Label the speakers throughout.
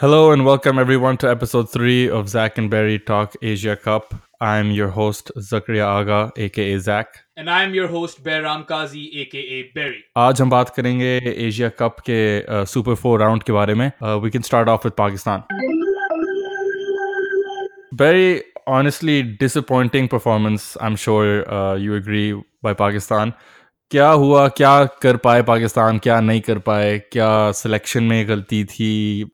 Speaker 1: Hello and welcome everyone to episode three of Zach and Barry Talk Asia Cup. I'm your host Zakaria Aga, aka Zach.
Speaker 2: And I'm your host Behram Kazi, aka Barry.
Speaker 1: आज हम बात करेंगे Asia cup के super four round के बारे में we can start of with Pakistan Very honestly disappointing performance. I'm sure uh, you agree by Pakistan. क्या हुआ क्या कर पाए पाकिस्तान क्या नहीं कर पाए क्या सिलेक्शन में गलती थी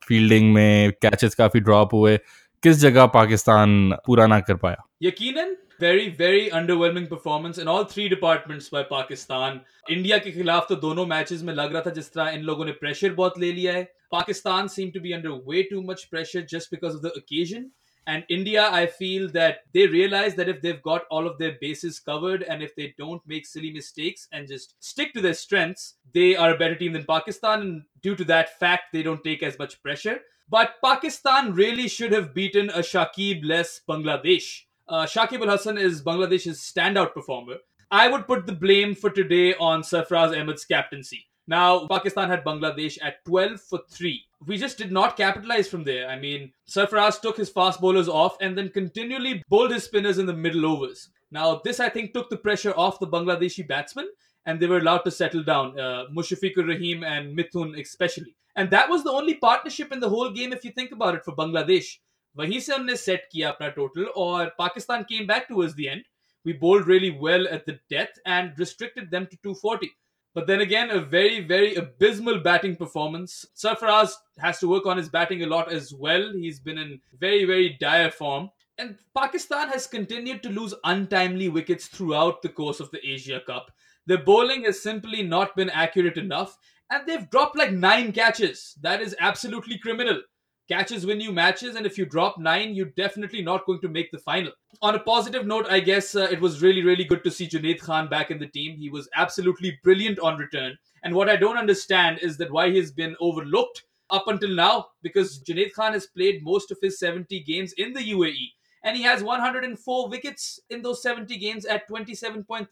Speaker 1: फील्डिंग में कैचेस काफ़ी ड्रॉप हुए किस जगह पाकिस्तान पूरा ना कर पाया
Speaker 2: यकीनन very very underwhelming performance in all three departments by Pakistan. India के खिलाफ तो दोनों मैचेस में लग रहा था जिस तरह इन लोगों ने प्रेशर बहुत ले लिया है Pakistan seemed to be under way too much pressure just because of the occasion And India, I feel that they realize that if they've got all of their bases covered and if they don't make silly mistakes and just stick to their strengths, they are a better team than Pakistan. And due to that fact, they don't take as much pressure. But Pakistan really should have beaten a Shakib less Bangladesh. Uh, Shakib Al Hasan is Bangladesh's standout performer. I would put the blame for today on Sarfraz Ahmed's captaincy. Now, Pakistan had Bangladesh at 12 for 3 we just did not capitalize from there. I mean, Sarfaraz took his fast bowlers off and then continually bowled his spinners in the middle overs. Now, this I think took the pressure off the Bangladeshi batsmen and they were allowed to settle down, uh, Mushfiqur Rahim and Mithun especially. And that was the only partnership in the whole game, if you think about it, for Bangladesh. वहीं से हमने set किया अपना total और Pakistan came back towards the end. We bowled really well at the death and restricted them to 240 but then again, a very, very abysmal batting performance. Sarfaraz has to work on his batting a lot as well. He's been in very, very dire form. And Pakistan has continued to lose untimely wickets throughout the course of the Asia Cup. Their bowling has simply not been accurate enough, and they've dropped like nine catches. That is absolutely criminal catches win you matches, and if you drop nine, you're definitely not going to make the final. On a positive note, I guess uh, it was really, really good to see Junaid Khan back in the team. He was absolutely brilliant on return. And what I don't understand is that why he's been overlooked up until now, because Junaid Khan has played most of his 70 games in the UAE, and he has 104 wickets in those 70 games at 27.3.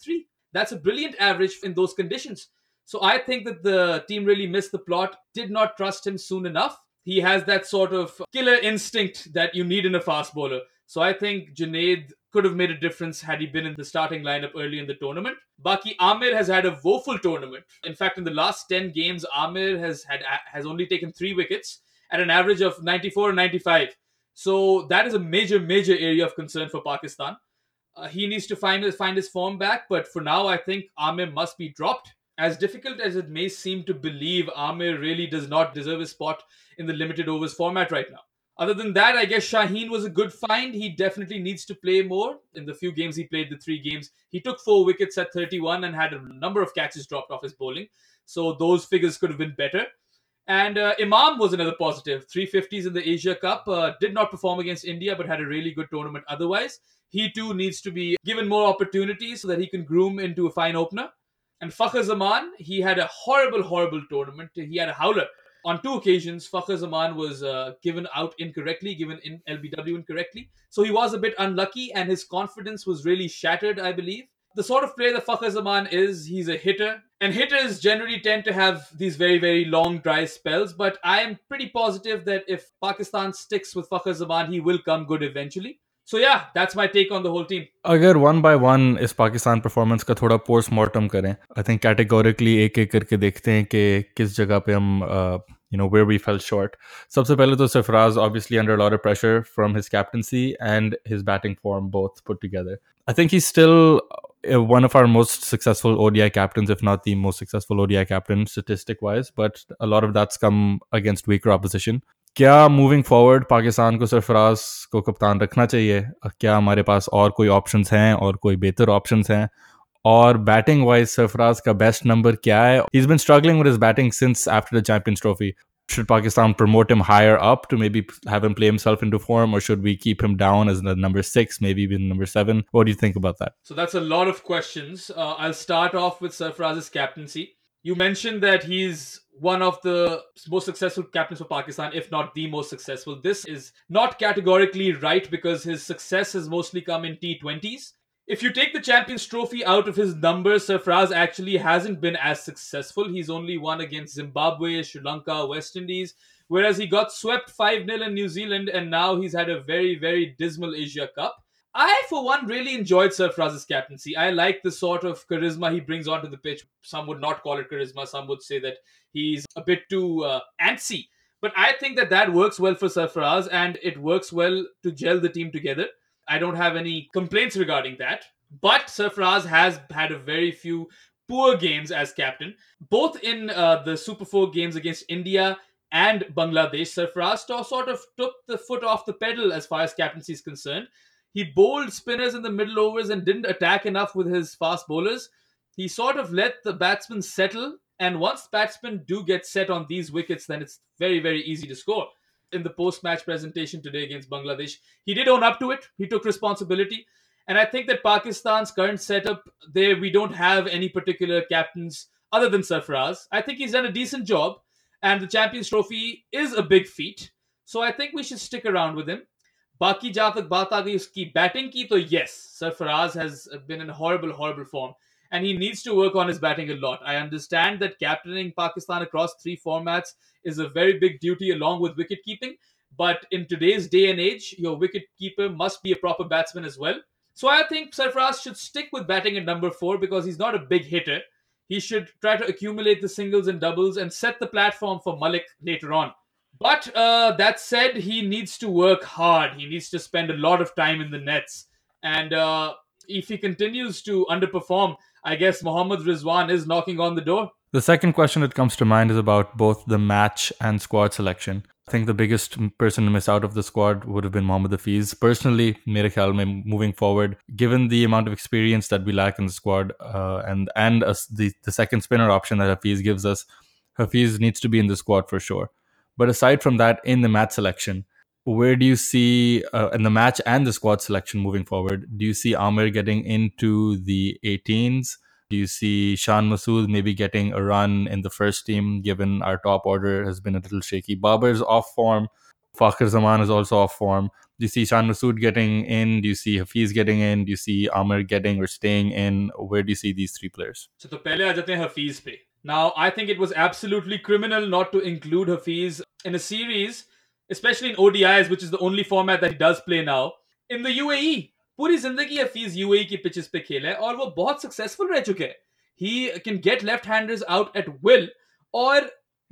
Speaker 2: That's a brilliant average in those conditions. So I think that the team really missed the plot, did not trust him soon enough he has that sort of killer instinct that you need in a fast bowler. So I think Junaid could have made a difference had he been in the starting lineup early in the tournament. Baki Amir has had a woeful tournament. In fact, in the last 10 games, Amir has had has only taken three wickets at an average of 94 and 95. So that is a major, major area of concern for Pakistan. Uh, he needs to find his, find his form back, but for now, I think Amir must be dropped as difficult as it may seem to believe, Amir really does not deserve a spot in the limited overs format right now. Other than that, I guess Shaheen was a good find. He definitely needs to play more. In the few games he played, the three games, he took four wickets at 31 and had a number of catches dropped off his bowling. So those figures could have been better. And uh, Imam was another positive. 350s in the Asia Cup. Uh, did not perform against India, but had a really good tournament otherwise. He too needs to be given more opportunities so that he can groom into a fine opener. And Fakhar Zaman, he had a horrible, horrible tournament. He had a howler. On two occasions, Fakhar Zaman was uh, given out incorrectly, given in LBW incorrectly. So he was a bit unlucky and his confidence was really shattered, I believe. The sort of player that Fakhar Zaman is, he's a hitter. And hitters generally tend to have these very, very long, dry spells. But I am pretty positive that if Pakistan sticks with Fakhar Zaman, he will come good eventually. So yeah that's my take on the whole team
Speaker 1: अगर one by one इस Pakistan performance का थोड़ा postmortem करें I think categorically एक एक करके देखते हैं कि किस जगह पे हम you know where we fell short सबसे पहले तो Sarfaraz obviously under a lot of pressure from his captaincy and his batting form both put together I think he's still uh, one of our most successful ODI captains, if not the most successful ODI captain statistic wise. But a lot of that's come against weaker opposition. क्या moving forward Pakistan को सरफराज को कप्तान रखना चाहिए क्या हमारे पास और कोई ऑप्शंस हैं और कोई बेहतर ऑप्शंस हैं और बैटिंग वाइज सरफराज का बेस्ट नंबर क्या है he is been struggling with his batting since after the Champions Trophy should Pakistan promote him higher up to maybe have him play himself into form, or should we keep him down as the number six, maybe even number seven? What do you think about that?
Speaker 2: So that's a lot of questions. Uh, I'll start off with Sarfaraz's captaincy. You mentioned that he's one of the most successful captains for Pakistan, if not the most successful. This is not categorically right because his success has mostly come in T20s. If you take the Champions Trophy out of his numbers, Sarfraz actually hasn't been as successful. He's only won against Zimbabwe, Sri Lanka, West Indies, whereas he got swept 5 0 in New Zealand and now he's had a very, very dismal Asia Cup. I, for one, really enjoyed Sarfraz's captaincy. I like the sort of charisma he brings onto the pitch. Some would not call it charisma, some would say that he's a bit too uh, antsy. But I think that that works well for Sarfraz and it works well to gel the team together. I don't have any complaints regarding that. But Sarfraz has had a very few poor games as captain, both in uh, the Super 4 games against India and Bangladesh. Sarfraz sort of took the foot off the pedal as far as captaincy is concerned. He bowled spinners in the middle overs and didn't attack enough with his fast bowlers. He sort of let the batsmen settle. And once batsmen do get set on these wickets, then it's very, very easy to score. In the post match presentation today against Bangladesh, he did own up to it. He took responsibility. And I think that Pakistan's current setup, there we don't have any particular captains other than Sarfraz. I think he's done a decent job, and the Champions Trophy is a big feat. So I think we should stick around with him. Baki जहां तक बात आ गई उसकी batting की तो yes Sarfaraz has been in horrible horrible form and he needs to work on his batting a lot. I understand that captaining Pakistan across three formats is a very big duty along with wicket keeping, but in today's day and age, your wicket keeper must be a proper batsman as well. So I think Sarfaraz should stick with batting at number four because he's not a big hitter. He should try to accumulate the singles and doubles and set the platform for Malik later on. But uh, that said, he needs to work hard. He needs to spend a lot of time in the nets. And uh, if he continues to underperform, I guess Mohammad Rizwan is knocking on the door.
Speaker 1: The second question that comes to mind is about both the match and squad selection. I think the biggest person to miss out of the squad would have been Mohammad Hafiz. Personally, mere khayal moving forward, given the amount of experience that we lack in the squad uh, and and the, the second spinner option that Hafiz gives us, Hafiz needs to be in the squad for sure. But aside from that, in the match selection, where do you see uh, in the match and the squad selection moving forward? Do you see Amir getting into the 18s? Do you see Shan Masood maybe getting a run in the first team, given our top order has been a little shaky? Babar's off form. Fakhar Zaman is also off form. Do you see Shan Masood getting in? Do you see Hafiz getting in? Do you see Amir getting or staying in? Where do you see these three players?
Speaker 2: So to pehle Hafiz pe. Now, I think it was absolutely criminal not to include Hafiz in a series, especially in ODIs, which is the only format that he does play now, in the UAE. Puri Zindagi Hafiz UAE ki pitches pe khele, aur wo bahut successful reh chuke. He can get left-handers out at will. Or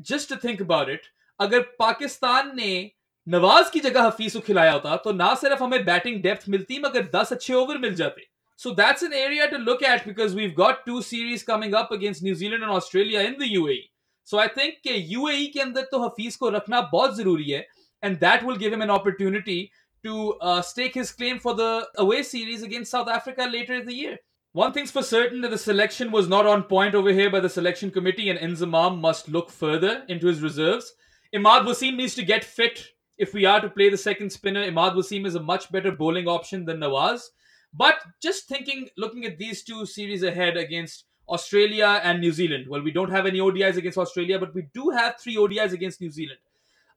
Speaker 2: just to think about it, agar Pakistan ne Nawaz ki jagah Hafiz ko khilaya hota, to na sirf hume batting depth milti, magar 10 achhe over mil jate. So that's an area to look at because we've got two series coming up against New Zealand and Australia in the UAE. So I think UAE के अंदर to Hafeez को रखना बहुत जरूरी है and that will give him an opportunity to uh, stake his claim for the away series against South Africa later in the year. One thing's for certain that the selection was not on point over here by the selection committee, and Inzamam must look further into his reserves. Imad Wasim needs to get fit if we are to play the second spinner. Imad Wasim is a much better bowling option than Nawaz. But just thinking, looking at these two series ahead against Australia and New Zealand. Well, we don't have any ODIs against Australia, but we do have three ODIs against New Zealand.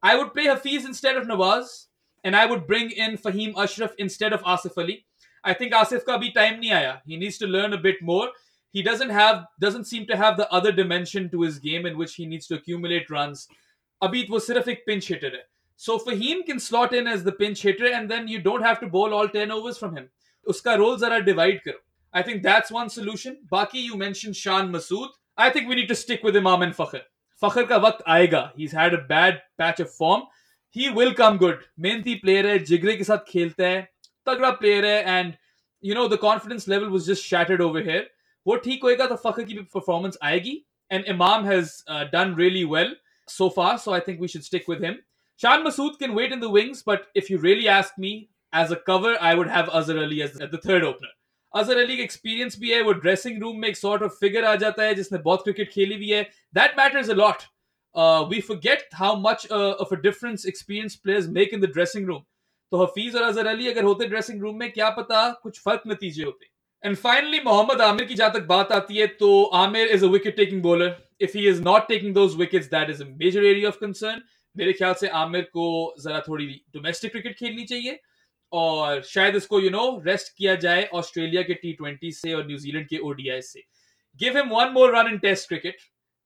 Speaker 2: I would play Hafiz instead of Nawaz, and I would bring in Fahim Ashraf instead of Asif Ali. I think Asif ka bhi time nahi aaya. He needs to learn a bit more. He doesn't have, doesn't seem to have the other dimension to his game in which he needs to accumulate runs. Abhi was sirf ek pinch hitter hai. So Fahim can slot in as the pinch hitter, and then you don't have to bowl all 10 overs from him. उसका role जरा divide करो I think that's one solution. Baki, you mentioned Shan Masood. I think we need to stick with Imam and Fakhr. Fakhr ka waqt aayega. He's had a bad patch of form. He will come good. मेहनती player है जिगरे के साथ खेलता है तगड़ा player है and you know the confidence level was just shattered over here. वो ठीक होएगा तो फखर की performance आएगी and Imam has uh, done really well so far so I think we should stick with him. Shan Masood can wait in the wings but if you really ask me as a cover I would have Azhar Ali as the third opener Azhar Ali experience भी है, वो dressing room में एक sort of figure आ जाता है, जिसने बहुत cricket खेली भी है। That matters a lot we forget how much of a difference experience players make in the dressing room तो हफीज और अजहर अली अगर होते ड्रेसिंग रूम में, क्या पता कुछ फ़र्क नतीजे होते। एंड फाइनली मोहम्मद आमिर की जहाँ तक बात आती है तो Amir is a wicket taking bowler if he is not taking those wickets that is a major area of concern मेरे ख्याल से आमिर को जरा थोड़ी डोमेस्टिक क्रिकेट खेलनी चाहिए। और शायद इसको यू नो रेस्ट किया जाए ऑस्ट्रेलिया के टी ट्वेंटी से और न्यूजीलैंड के ओडीआई से give him one more run in test cricket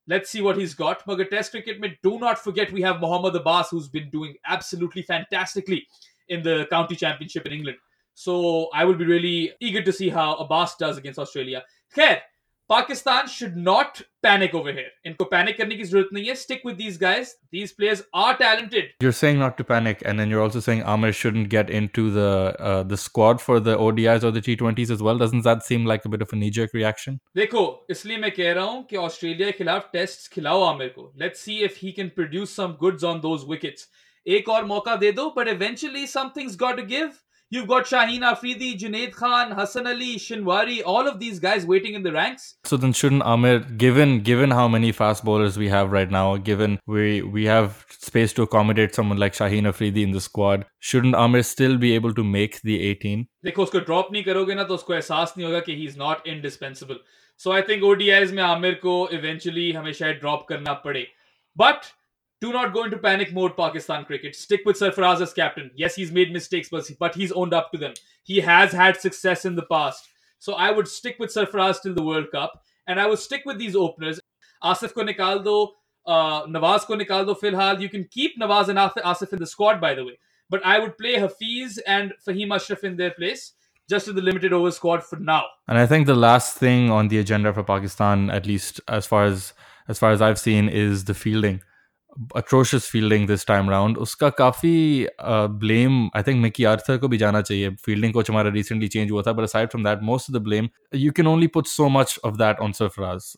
Speaker 2: Let's see what he's got. Magar Test cricket, mein, do not forget we have Mohammad Abbas, who's been doing absolutely fantastically in the county championship in England. So I will be really eager to see how Abbas does against Australia. Khair, Pakistan should not panic over here. इनको panic करने की जरूरत नहीं है. Stick with these guys. These players are talented.
Speaker 1: You're saying not to panic, and then you're also saying Amir shouldn't get into the uh, the squad for the ODIs or the T20s as well. Doesn't that seem like a bit of a knee-jerk reaction?
Speaker 2: देखो इसलिए मैं कह रहा हूँ कि Australia के खिलाफ test खिलाओ आमिर को let's see if he can produce some goods on those wickets एक और मौका दे दो but eventually somethings got to give You've got Shaheen Afridi, Junaid Khan, Hassan Ali, Shinwari, all of these guys waiting in the ranks.
Speaker 1: So then shouldn't Amir, given given how many fast bowlers we have right now, given we we have space to accommodate someone like Shaheen Afridi in the squad, shouldn't Amir still be able to make the 18?
Speaker 2: देखो उसको drop नहीं करोगे ना तो उसको एहसास नहीं होगा कि he is not indispensable so I think ODIs में आमिर को इवेंचुअली हमें शायद ड्रॉप करना पड़े but do not go into panic mode, Pakistan cricket. Stick with Sarfaraz as captain. Yes, he's made mistakes, but he's owned up to them. He has had success in the past. So I would stick with Sarfaraz till the World Cup. And I would stick with these openers. Asif ko nikal do, uh, Nawaz ko nikal do filhal. You can keep Nawaz and Asif in the squad, by the way. But I would play Hafiz and Fahim Ashraf in their place just in the limited over squad for now.
Speaker 1: And I think the last thing on the agenda for Pakistan, at least as far as as far as I've seen, is the fielding atrocious fielding this time round उसका काफ़ी blame I think Mickey Arthur को भी जाना चाहिए fielding coach हमारा recently change हुआ था but aside from that most of the blame you can only put so much of that on Sarfaraz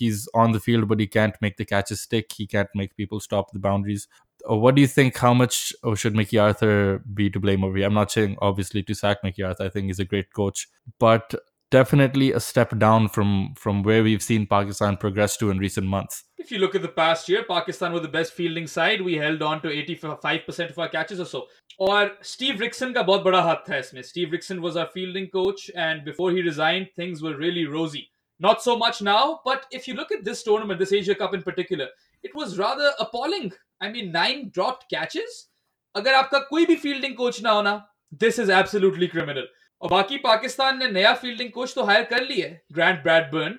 Speaker 1: he is on the field but he can't make the catches stick he can't make people stop the boundaries what do you think? How much should Mickey Arthur be to blame over here? I'm not saying obviously to sack Mickey Arthur. I think he's a great coach, but definitely a step down from from where we've seen Pakistan progress to in recent months.
Speaker 2: If you look at the past year, Pakistan were the best fielding side. We held on to 85% of our catches or so. Or Steve Rixon का बहुत बड़ा हाथ था इसमें Steve Rixon was our fielding coach and before he resigned things were really not so much now, but if you look at this tournament, this Asia Cup in particular, it was rather appalling. I mean, nine dropped catches. If आपका कोई भी fielding coach ना this is absolutely criminal. और बाकी पाकिस्तान ने नया fielding coach तो higher कर लिया है Grant Bradburn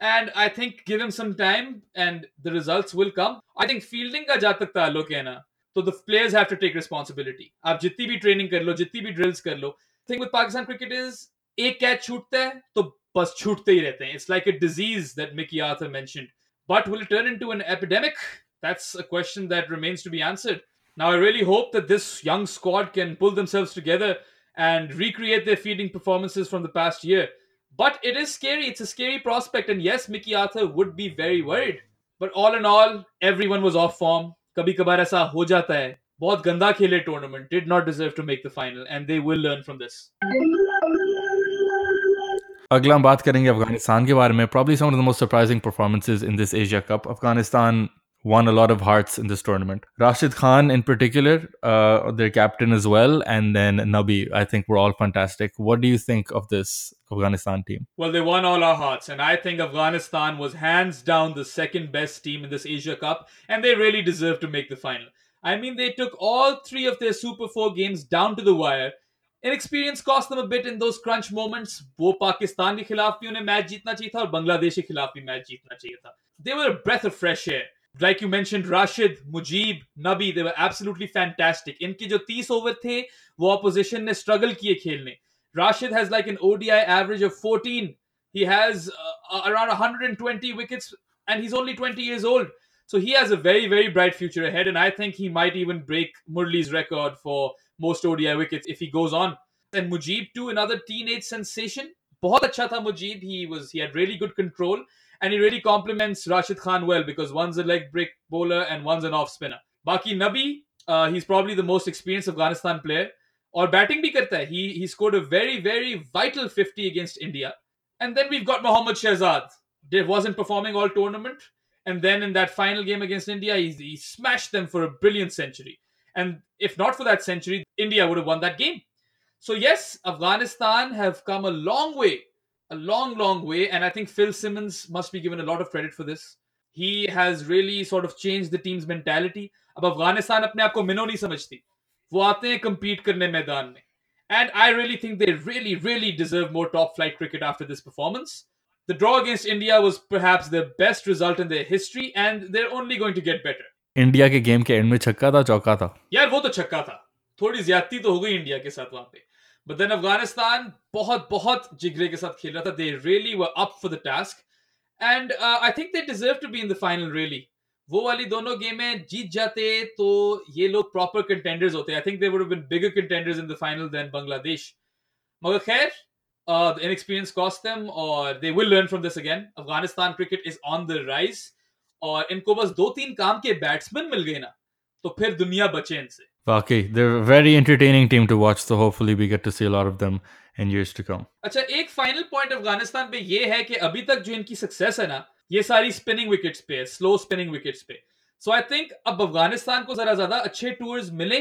Speaker 2: and I think give him some time and the results will come I think fielding का जहाँ तक ताल्लुक है ना तो the players have to take responsibility आप जितनी भी ट्रेनिंग कर लो, जितनी भी ड्रिल्स कर लो think with Pakistan cricket is एक कैच छूटता है तो बस छूटते ही रहते हैं. It's like a disease that Mickey Arthur mentioned but will turn into an epidemic that's a question that remains to be answered. Now, i really hope that this young squad can pull themselves together and recreate their fielding performances from the past year. But it is scary. It's a scary prospect. And yes, Mickey Arthur would be very worried. But all in all, everyone was off form. कभी कभार ऐसा हो जाता है बहुत गंदा खेले tournament did not deserve to make the final and they will learn from this
Speaker 1: अगला हम बात करेंगे अफगानिस्तान के बारे में probably some of the most surprising performances in this Asia cup Afghanistan won a lot of hearts in this tournament. Rashid Khan, in particular, uh, their captain as well, and then Nabi. I think were all fantastic. What do you think of this Afghanistan team?
Speaker 2: Well, they won all our hearts, and I think Afghanistan was hands down the second best team in this Asia Cup, and they really deserve to make the final. I mean, they took all three of their Super Four games down to the wire. Inexperience cost them a bit in those crunch moments. वो पाकिस्तान के खिलाफ भी उन्हें match जीतना चाहिए था और बांग्लादेश के खिलाफ भी मैच जीतना चाहिए था. They were a breath of fresh air. like you mentioned, Rashid, Mujib, Nabi, they were absolutely fantastic. इनके जो 30 ओवर थे वो ऑपोजिशन ने स्ट्रगल किए खेलने Rashid has like an ODI average of 14. He has uh, around 120 wickets and he's only 20 years old. So he has a very, very bright future ahead. And I think he might even break Murli's record for most ODI wickets if he goes on. And Mujib, too, another teenage sensation. बहुत अच्छा था Mujib. He was he had really good control and he really complements Rashid Khan well because one's a leg break bowler and one's an off spinner. Baki Nabi, uh, he's probably the most experienced Afghanistan player. Or batting bhi karta. He, he scored a very, very vital 50 against India. And then we've got Mohammad Shehzad. He wasn't performing all tournament. And then in that final game against India, he, he smashed them for a brilliant century. And if not for that century, India would have won that game. So, yes, Afghanistan have come a long way a long, long way. And I think Phil Simmons must be given a lot of credit for this. He has really sort of changed the team's mentality. अब अफगानिस्तान अपने आप को मिनो नहीं समझती वो आते हैं compete करने मैदान में and I really think they really, really deserve more top flight cricket after this performance. The draw against India was perhaps their best result in their history, and they're only going to get better.
Speaker 1: India के game के and में छक्का था चौका था
Speaker 2: यार वो तो छक्का था थोड़ी ज्यादती तो हो गई इंडिया के साथ वहां पे बट देन अफ़गानिस्तान बहुत बहुत जिगरे के साथ खेल रहा था. They really were up for the task and I think they deserve to be in the final really वो वाली दोनों गेमें जीत जाते तो ये लोग प्रॉपर कंटेंडर्स होते. I think they would been bigger contenders in the final than Bangladesh मगर खैर uh, the inexperience cost them or they will learn from this again. Afghanistan cricket is on the rise और इनको बस दो तीन काम के बैट्समैन मिल गए ना तो फिर दुनिया बचे इनसे।
Speaker 1: वाकई a very entertaining team to watch, so hopefully we get to see a lot of them in years to come.
Speaker 2: अच्छा एक फाइनल पॉइंट अफ़गानिस्तान पे ये है कि अभी तक जो इनकी सक्सेस है ना, ये सारी स्पिनिंग विकेट्स पे है स्लो स्पिनिंग विकेट्स पे। सो आई थिंक अब अफ़गानिस्तान को जरा ज़्यादा अच्छे टूर्स मिले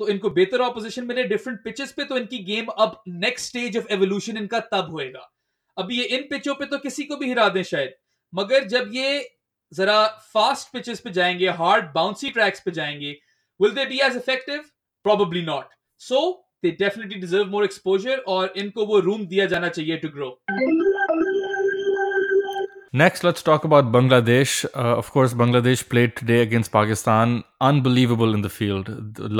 Speaker 2: तो इनको बेहतर ऑपोजिशन मिले डिफरेंट पिचेस पे तो इनकी गेम अब नेक्स्ट स्टेज ऑफ़ एवोल्यूशन इनका तब होएगा। अभी ये इन पिचों पे तो किसी को भी हिरा दें शायद, मगर जब ये जरा फास्ट पिचेस पे जाएँगे हार्ड बाउंसी ट्रैक्स पे जाएँगे will they B as effective probably not so they definitely deserve more exposure और इनको वो रूम दिया जाना चाहिए to grow
Speaker 1: Next, let's talk about Bangladesh. Uh, of course, Bangladesh played today against Pakistan. Unbelievable in the field.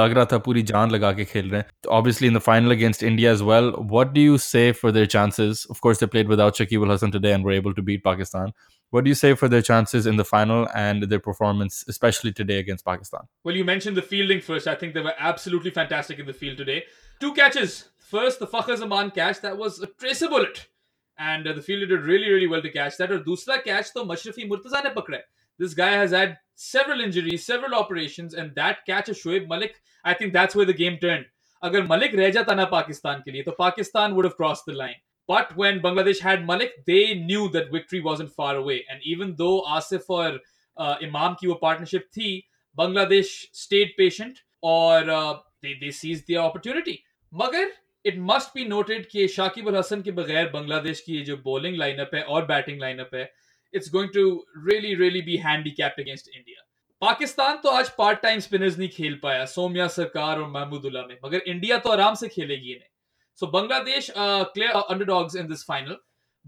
Speaker 1: lag raha tha puri jaan laga ke khel rahe Obviously, in the final against India as well. What do you say for their chances? Of course, they played without Shakib Al Hasan today and were able to beat Pakistan. What do you say for their chances in the final and their performance, especially today against Pakistan?
Speaker 2: Well, you mentioned the fielding first. I think they were absolutely fantastic in the field today. Two catches. First, the Fakhar Zaman catch. That was a tracer bullet and uh, the fielder did really really well to catch that और दूसरा catch तो मशरफी मुर्तजा ने पकड़ा this guy has had several injuries several operations and that catch of Shoaib Malik I think that's where the game turned अगर मलिक रह जाता ना पाकिस्तान के लिए तो Pakistan would have crossed the line but when Bangladesh had Malik they knew that victory wasn't far away and even though Asif और uh, Imam की वो partnership थी Bangladesh stayed patient और uh, they, they seized the opportunity मगर it must be noted कि शाकिब अल हसन के बगैर बांग्लादेश की जो बॉलिंग लाइनअप है और बैटिंग लाइनअप है it's going to really really be handicapped against India Pakistan तो आज पार्ट टाइम स्पिनर्स नहीं खेल पाया, सोमिया सरकार और महमूदुल्ला में, मगर इंडिया तो आराम से खेलेगी इन्हें। So Bangladesh clear underdogs in this final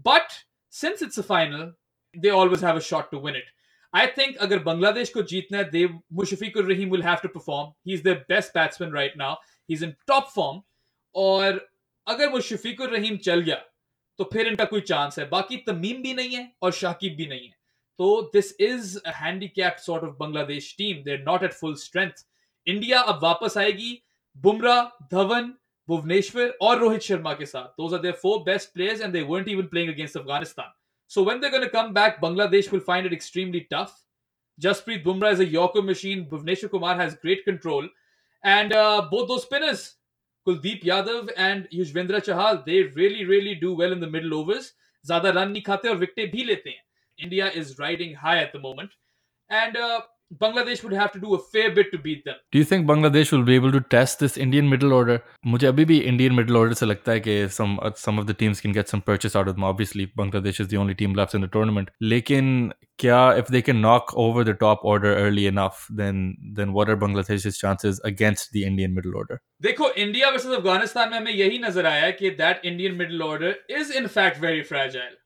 Speaker 2: but since it's a final they always have a shot to win it I think अगर बांग्लादेश को जीतना है देव Mushfiqur Rahim will have to perform he is the best batsman right now he is in top form और अगर वो शफीक रहीम चल गया तो फिर इनका कोई चांस है। बाकी तमीम भी नहीं है और शाकिब भी नहीं है। तो this is handicap sort of Bangladesh team there not at full strength India अब वापस आएगी। बुमराह, धवन, भुवनेश्वर और रोहित शर्मा के साथ। Those are four best players and they won't even playing against Afghanistan so when they come back Bangladesh will find it extremely tough Jasprit Bumrah is a योको machine Bhuvneshwar Kumar has great control and both the spinners Kuldeep Yadav and Yuzvendra Chahal, they really, really do well in the middle overs. Zada run nahi khate aur vikte bhi lete hain. India is riding high at the moment. And uh, Bangladesh would have to do a fair bit to beat them.
Speaker 1: Do you think Bangladesh will be able to test this Indian middle order? मुझे अभी भी Indian middle order से लगता है कि some uh, some of the teams can get some purchase out of them. Obviously, Bangladesh is the only team left in the tournament. लेकिन क्या if they can knock over the top order early enough, then then what are Bangladesh's chances against the Indian middle order?
Speaker 2: देखो India versus Afghanistan में हमें यही नजर आया कि that Indian middle order is in fact very fragile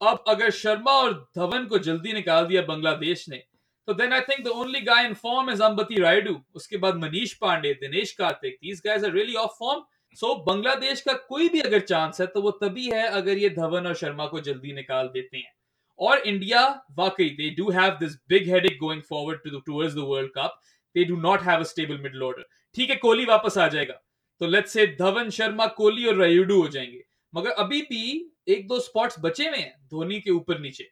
Speaker 2: अब अगर शर्मा और धवन को जल्दी निकाल दिया बांग्लादेश ने तो then I think the only guy in form is Ambati Rayudu उसके बाद Manish Pandey Dinesh Karthik these guys are really off form so Bangladesh का कोई भी अगर चांस है तो वो तभी है अगर ये धवन और शर्मा को जल्दी निकाल देते हैं और इंडिया वाकई they do have this big headache going forward to towards the world cup they do not have a stable middle order ठीक है कोहली वापस आ जाएगा। तो लेट्स से धवन शर्मा कोहली और रायुडू हो जाएँगे। मगर अभी भी एक दो स्पॉट्स बचे हुए हैं धोनी के ऊपर नीचे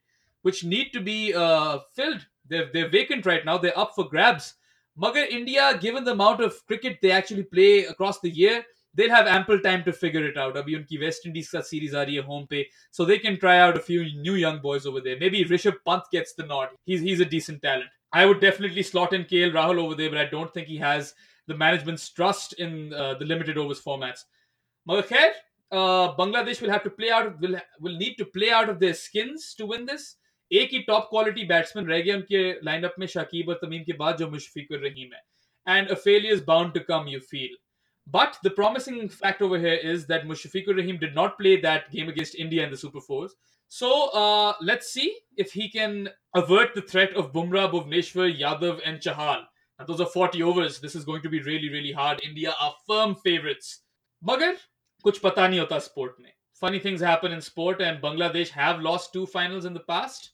Speaker 2: need to be uh, filled. They're, they're vacant right now they're up for grabs Magar India, given the amount of cricket they actually play across the year, they'll have ample time to figure it out. Abhi West Indies ka series rahi hai home pe, so they can try out a few new young boys over there. Maybe Rishabh Pant gets the nod. He's he's a decent talent. I would definitely slot in KL Rahul over there, but I don't think he has the management's trust in uh, the limited overs formats. Magar khair, uh, Bangladesh will have to play out will will need to play out of their skins to win this. एक ही top quality batsman रह गए उनके lineup में शकीब और तमीम के बाद जो मुशफिकुर रहीम है and a failure is bound to come you feel But the promising fact over here is that Mushfiqur Rahim did not play that game against India in the Super Fours. So uh, let's see if he can avert the threat of Bumrah, Bhuvneshwar, Yadav, and Chahal. And those are 40 overs. This is going to be really, really hard. India are firm favorites. Magar, kuch pata nahi hota sport mein. Funny things happen in sport, and Bangladesh have lost two finals in the past.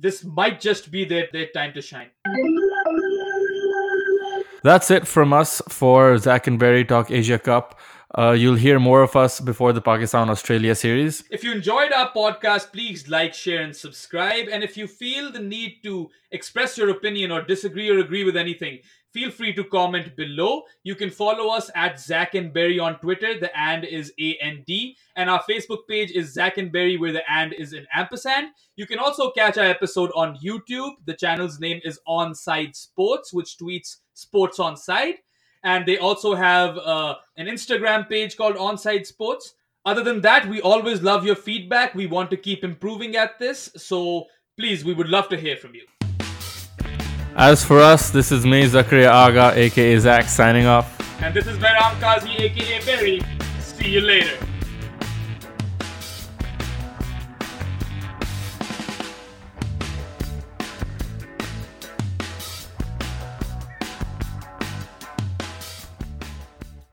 Speaker 2: This might just be their, their time to shine.
Speaker 1: That's it from us for Zach and Barry Talk Asia Cup. Uh, you'll hear more of us before the Pakistan Australia series.
Speaker 2: If you enjoyed our podcast, please like, share, and subscribe. And if you feel the need to express your opinion or disagree or agree with anything, feel free to comment below. You can follow us at Zach and Barry on Twitter. The and is A N D. And our Facebook page is Zach and Barry, where the and is an ampersand. You can also catch our episode on YouTube. The channel's name is Onside Sports, which tweets sports on side and they also have uh, an Instagram page called Onside Sports. Other than that, we always love your feedback. We want to keep improving at this, so please, we would love to hear from you.
Speaker 1: As for us, this is me, Zakaria Aga, aka Zach, signing off.
Speaker 2: And this is Behram Kazi, aka Barry. See you later.